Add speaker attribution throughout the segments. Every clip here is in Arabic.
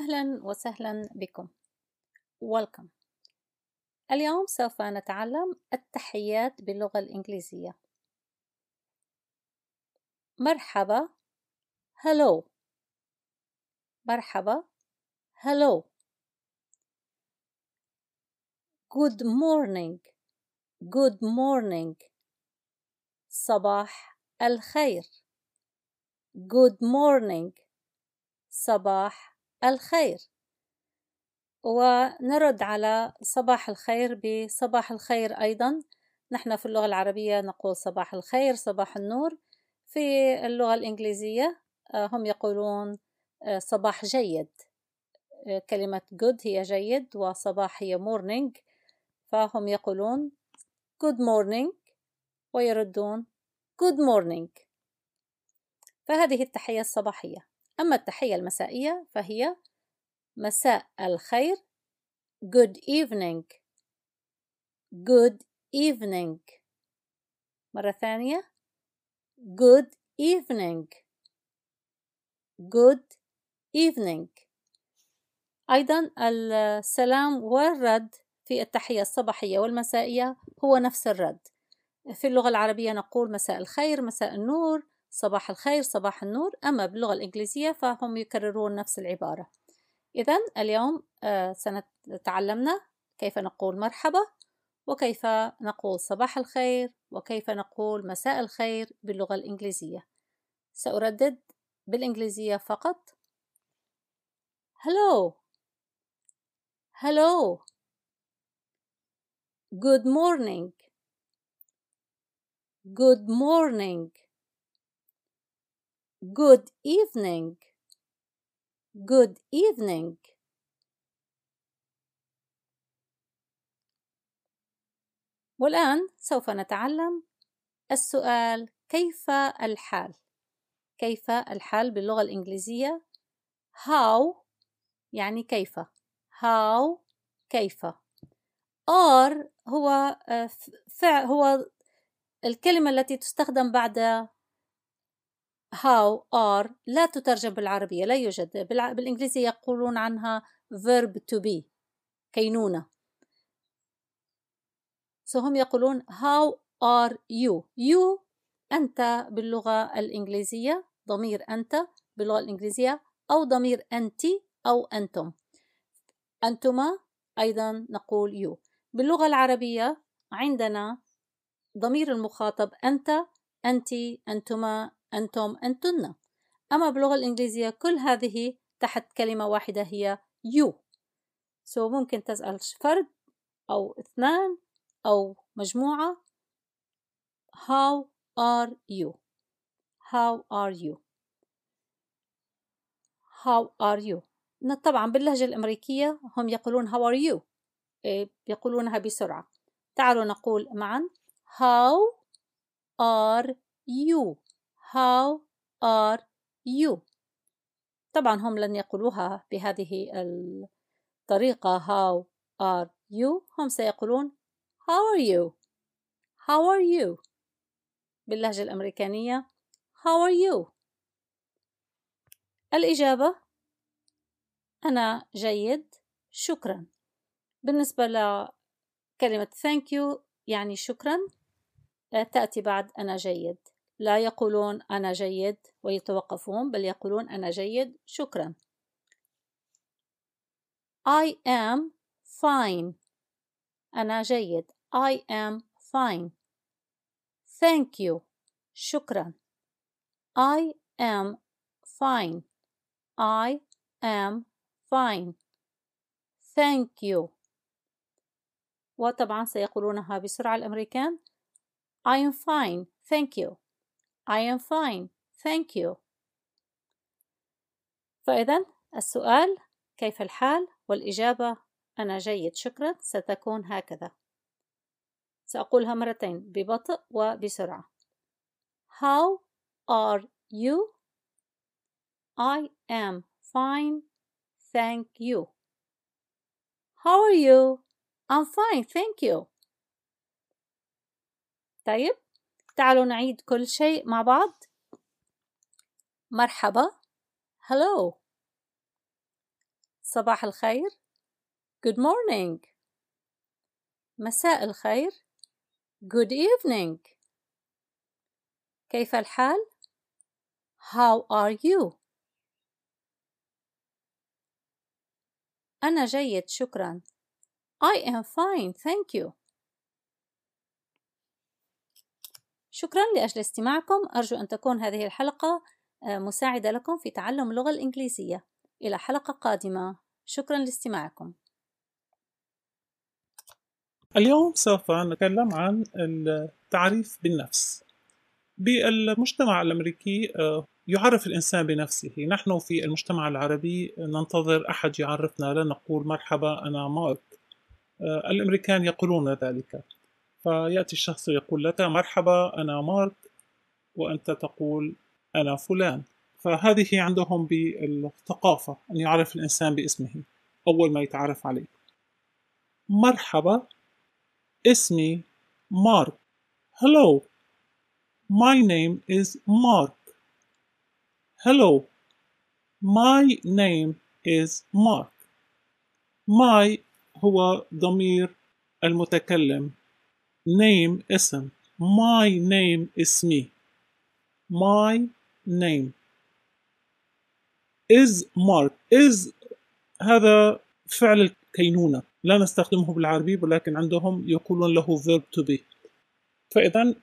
Speaker 1: أهلا وسهلا بكم. Welcome. اليوم سوف نتعلم التحيات باللغة الإنجليزية. مرحبا. Hello. مرحبا. Hello. Good morning. Good morning. صباح الخير. Good morning. صباح الخير. ونرد على صباح الخير بصباح الخير أيضا. نحن في اللغة العربية نقول صباح الخير صباح النور. في اللغة الإنجليزية آه، هم يقولون آه، صباح جيد. آه، كلمة good هي جيد وصباح هي morning. فهم يقولون good morning ويردون good morning. فهذه التحية الصباحية. أما التحية المسائية فهي مساء الخير good evening good evening. مرة ثانية good evening good evening. أيضا السلام والرد في التحية الصباحية والمسائية هو نفس الرد. في اللغة العربية نقول مساء الخير مساء النور صباح الخير صباح النور. أما باللغة الإنجليزية فهم يكررون نفس العبارة. إذا اليوم آه، سنتعلمنا كيف نقول مرحبا وكيف نقول صباح الخير وكيف نقول مساء الخير باللغة الإنجليزية. سأردد بالإنجليزية فقط. Hello. Hello. Good morning. Good morning. Good evening. Good evening. والآن سوف نتعلم السؤال كيف الحال؟ كيف الحال باللغة الإنجليزية؟ How يعني كيف How كيف are هو آه، هو الكلمة التي تستخدم بعد how are لا تترجم بالعربية لا يوجد. بالإنجليزية يقولون عنها verb to be كينونة. So هم يقولون how are you you أنت باللغة الإنجليزية ضمير أنت باللغة الإنجليزية أو ضمير أنت أو أنتم. أنتما أيضا نقول you. باللغة العربية عندنا ضمير المخاطب أنت أنت أنتما أنتم أنتن. أما باللغة الإنجليزية كل هذه تحت كلمة واحدة هي you. So ممكن تسأل فرد أو اثنان أو مجموعة. How are you? How are you? How are you? طبعا باللهجة الأمريكية هم يقولون how are you إيه، يقولونها بسرعة. تعالوا نقول معا. How are you? How are you? طبعا هم لن يقولوها بهذه الطريقة How are you? هم سيقولون How are you? How are you? باللهجة الأمريكانية How are you? الإجابة أنا جيد شكرا بالنسبة لكلمة thank you يعني شكرا تأتي بعد أنا جيد لا يقولون أنا جيد ويتوقفون بل يقولون أنا جيد شكرا. I am fine. أنا جيد. I am fine. Thank you. شكرا. I am fine. I am fine. Thank you. وطبعا سيقولونها بسرعة الأمريكان. I am fine. Thank you. I am fine. Thank you. فإذا السؤال كيف الحال؟ والإجابة أنا جيد شكرا. ستكون هكذا. سأقولها مرتين ببطء وبسرعة. How are you? I am fine. Thank you. How are you? I'm fine. Thank you. طيب؟ تعالوا نعيد كل شيء مع بعض. مرحبا. Hello. صباح الخير. Good morning. مساء الخير. Good evening. كيف الحال؟ How are you? أنا جيد شكرا. I am fine thank you. شكرا لأجل استماعكم. أرجو أن تكون هذه الحلقة آه، مساعدة لكم في تعلم اللغة الإنجليزية. إلى حلقة قادمة. شكرا لاستماعكم.
Speaker 2: اليوم سوف نتكلم عن التعريف بالنفس. بالمجتمع الأمريكي آه، يعرف الإنسان بنفسه. نحن في المجتمع العربي ننتظر أحد يعرفنا. لا نقول مرحبا أنا مارك. آه، الأمريكان يقولون ذلك. فيأتي الشخص يقول لك مرحبا أنا مارك وأنت تقول أنا فلان. فهذه عندهم بالثقافة أن يعرف الإنسان باسمه أول ما يتعرف عليه. مرحبا اسمي مارك. Hello My name is Mark. Hello My name is Mark. My هو ضمير المتكلم. Name اسم. My name اسمي my name. Is mark. Is هذا فعل الكينونة. لا نستخدمه بالعربي ولكن عندهم يقولون له verb to be. فإذا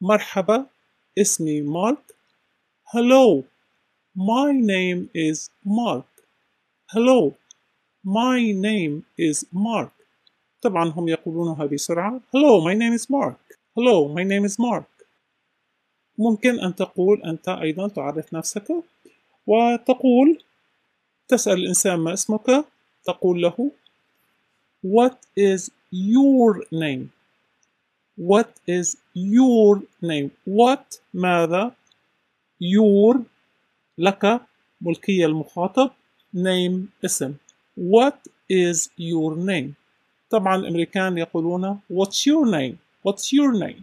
Speaker 2: مرحبا اسمي مارك. Hello. My name is Mark. Hello. My name is Mark. طبعا هم يقولونها بسرعة Hello my name is Mark. Hello my name is Mark. ممكن أن تقول أنت أيضا تعرف نفسك وتقول تسأل الإنسان ما اسمك تقول له What is your name? What is your name? What ماذا your لك ملكية المخاطب name اسم. What is your name? طبعا الأمريكان يقولون What's your name What's your name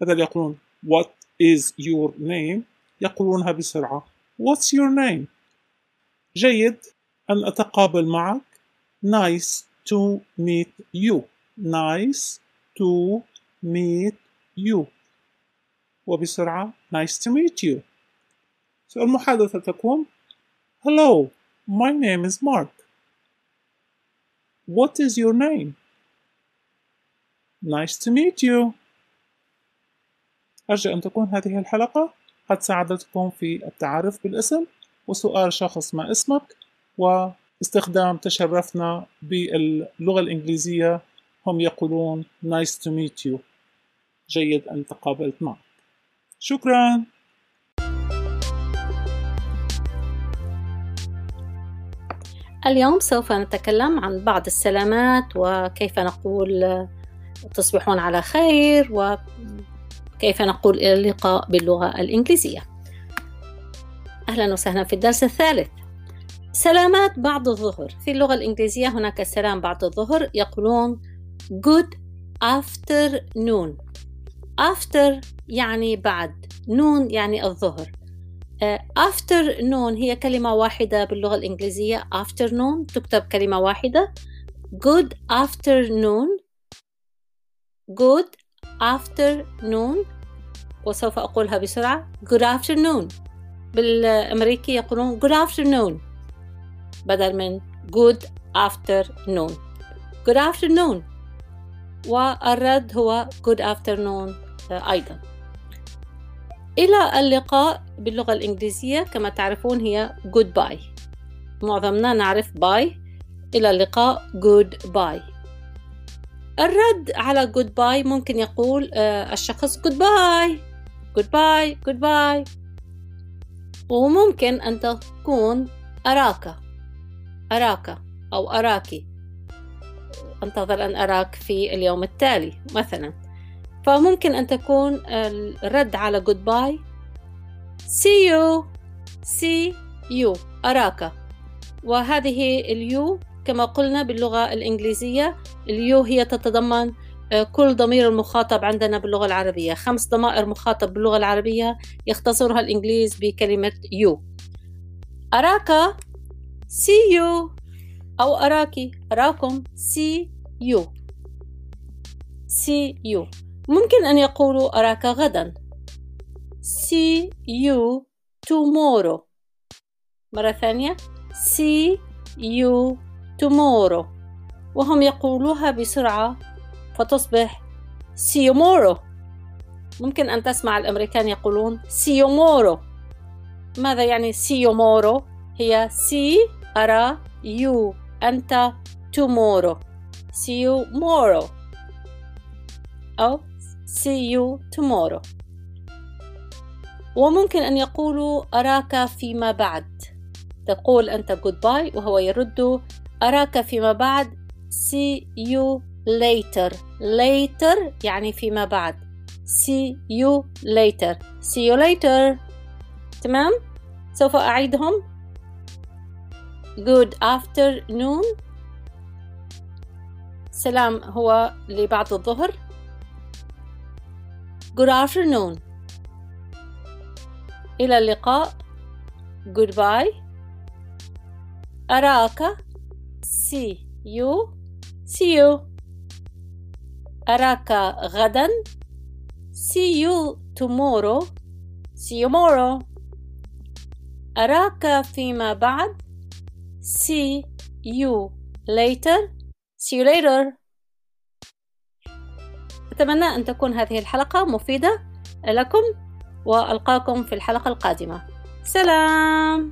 Speaker 2: بدل يقولون What is your name يقولونها بسرعة What's your name جيد أن أتقابل معك Nice to meet you Nice to meet you وبسرعة Nice to meet you المحادثة تكون Hello, my name is Mark. What is your name? Nice to meet you. أرجو أن تكون هذه الحلقة قد ساعدتكم في التعرف بالاسم وسؤال شخص ما اسمك واستخدام تشرفنا باللغة الإنجليزية هم يقولون nice to meet you جيد أن تقابلت معك شكراً
Speaker 1: اليوم سوف نتكلم عن بعض السلامات وكيف نقول تصبحون على خير وكيف نقول إلى اللقاء باللغة الإنجليزية. أهلا وسهلا في الدرس الثالث. سلامات بعد الظهر. في اللغة الإنجليزية هناك سلام بعد الظهر يقولون good afternoon. After يعني بعد. نون يعني الظهر. Afternoon هي كلمة واحدة باللغة الإنجليزية afternoon تكتب كلمة واحدة good afternoon good afternoon وسوف أقولها بسرعة good afternoon بالأمريكي يقولون good afternoon بدل من good afternoon good afternoon والرد هو good afternoon أيضا إلى اللقاء باللغة الإنجليزية. كما تعرفون هي goodbye. معظمنا نعرف باي إلى اللقاء goodbye. الرد على goodbye ممكن يقول آه، الشخص goodbye. goodbye goodbye. وممكن أن تكون أراك. أراك أو أراكي أنتظر أن أراك في اليوم التالي مثلا. فممكن أن تكون الرد على goodbye. See you. See you. أراك. وهذه ال you كما قلنا باللغة الإنجليزية ال you هي تتضمن آه، كل ضمير المخاطب عندنا باللغة العربية. خمس ضمائر مخاطب باللغة العربية يختصرها الإنجليز بكلمة you أراك. See you. أو أراكي أراكم. See you. See you. ممكن أن يقولوا أراك غدا see you tomorrow مرة ثانية see you tomorrow وهم يقولوها بسرعة فتصبح see you tomorrow ممكن أن تسمع الأمريكان يقولون see you tomorrow ماذا يعني see you tomorrow هي see أرى you أنت tomorrow see you tomorrow أو see you tomorrow. وممكن أن يقولوا أراك فيما بعد. تقول أنت goodbye وهو يرد أراك فيما بعد. See you later. Later يعني فيما بعد. See you later. See you later. تمام؟ سوف أعيدهم. Good afternoon. سلام هو لبعد الظهر. Good afternoon إلى اللقاء goodbye أراك see you see you أراك غدا see you tomorrow see you tomorrow أراك فيما بعد see you later see you later أتمنى أن تكون هذه الحلقة مفيدة لكم وألقاكم في الحلقة القادمة. سلام!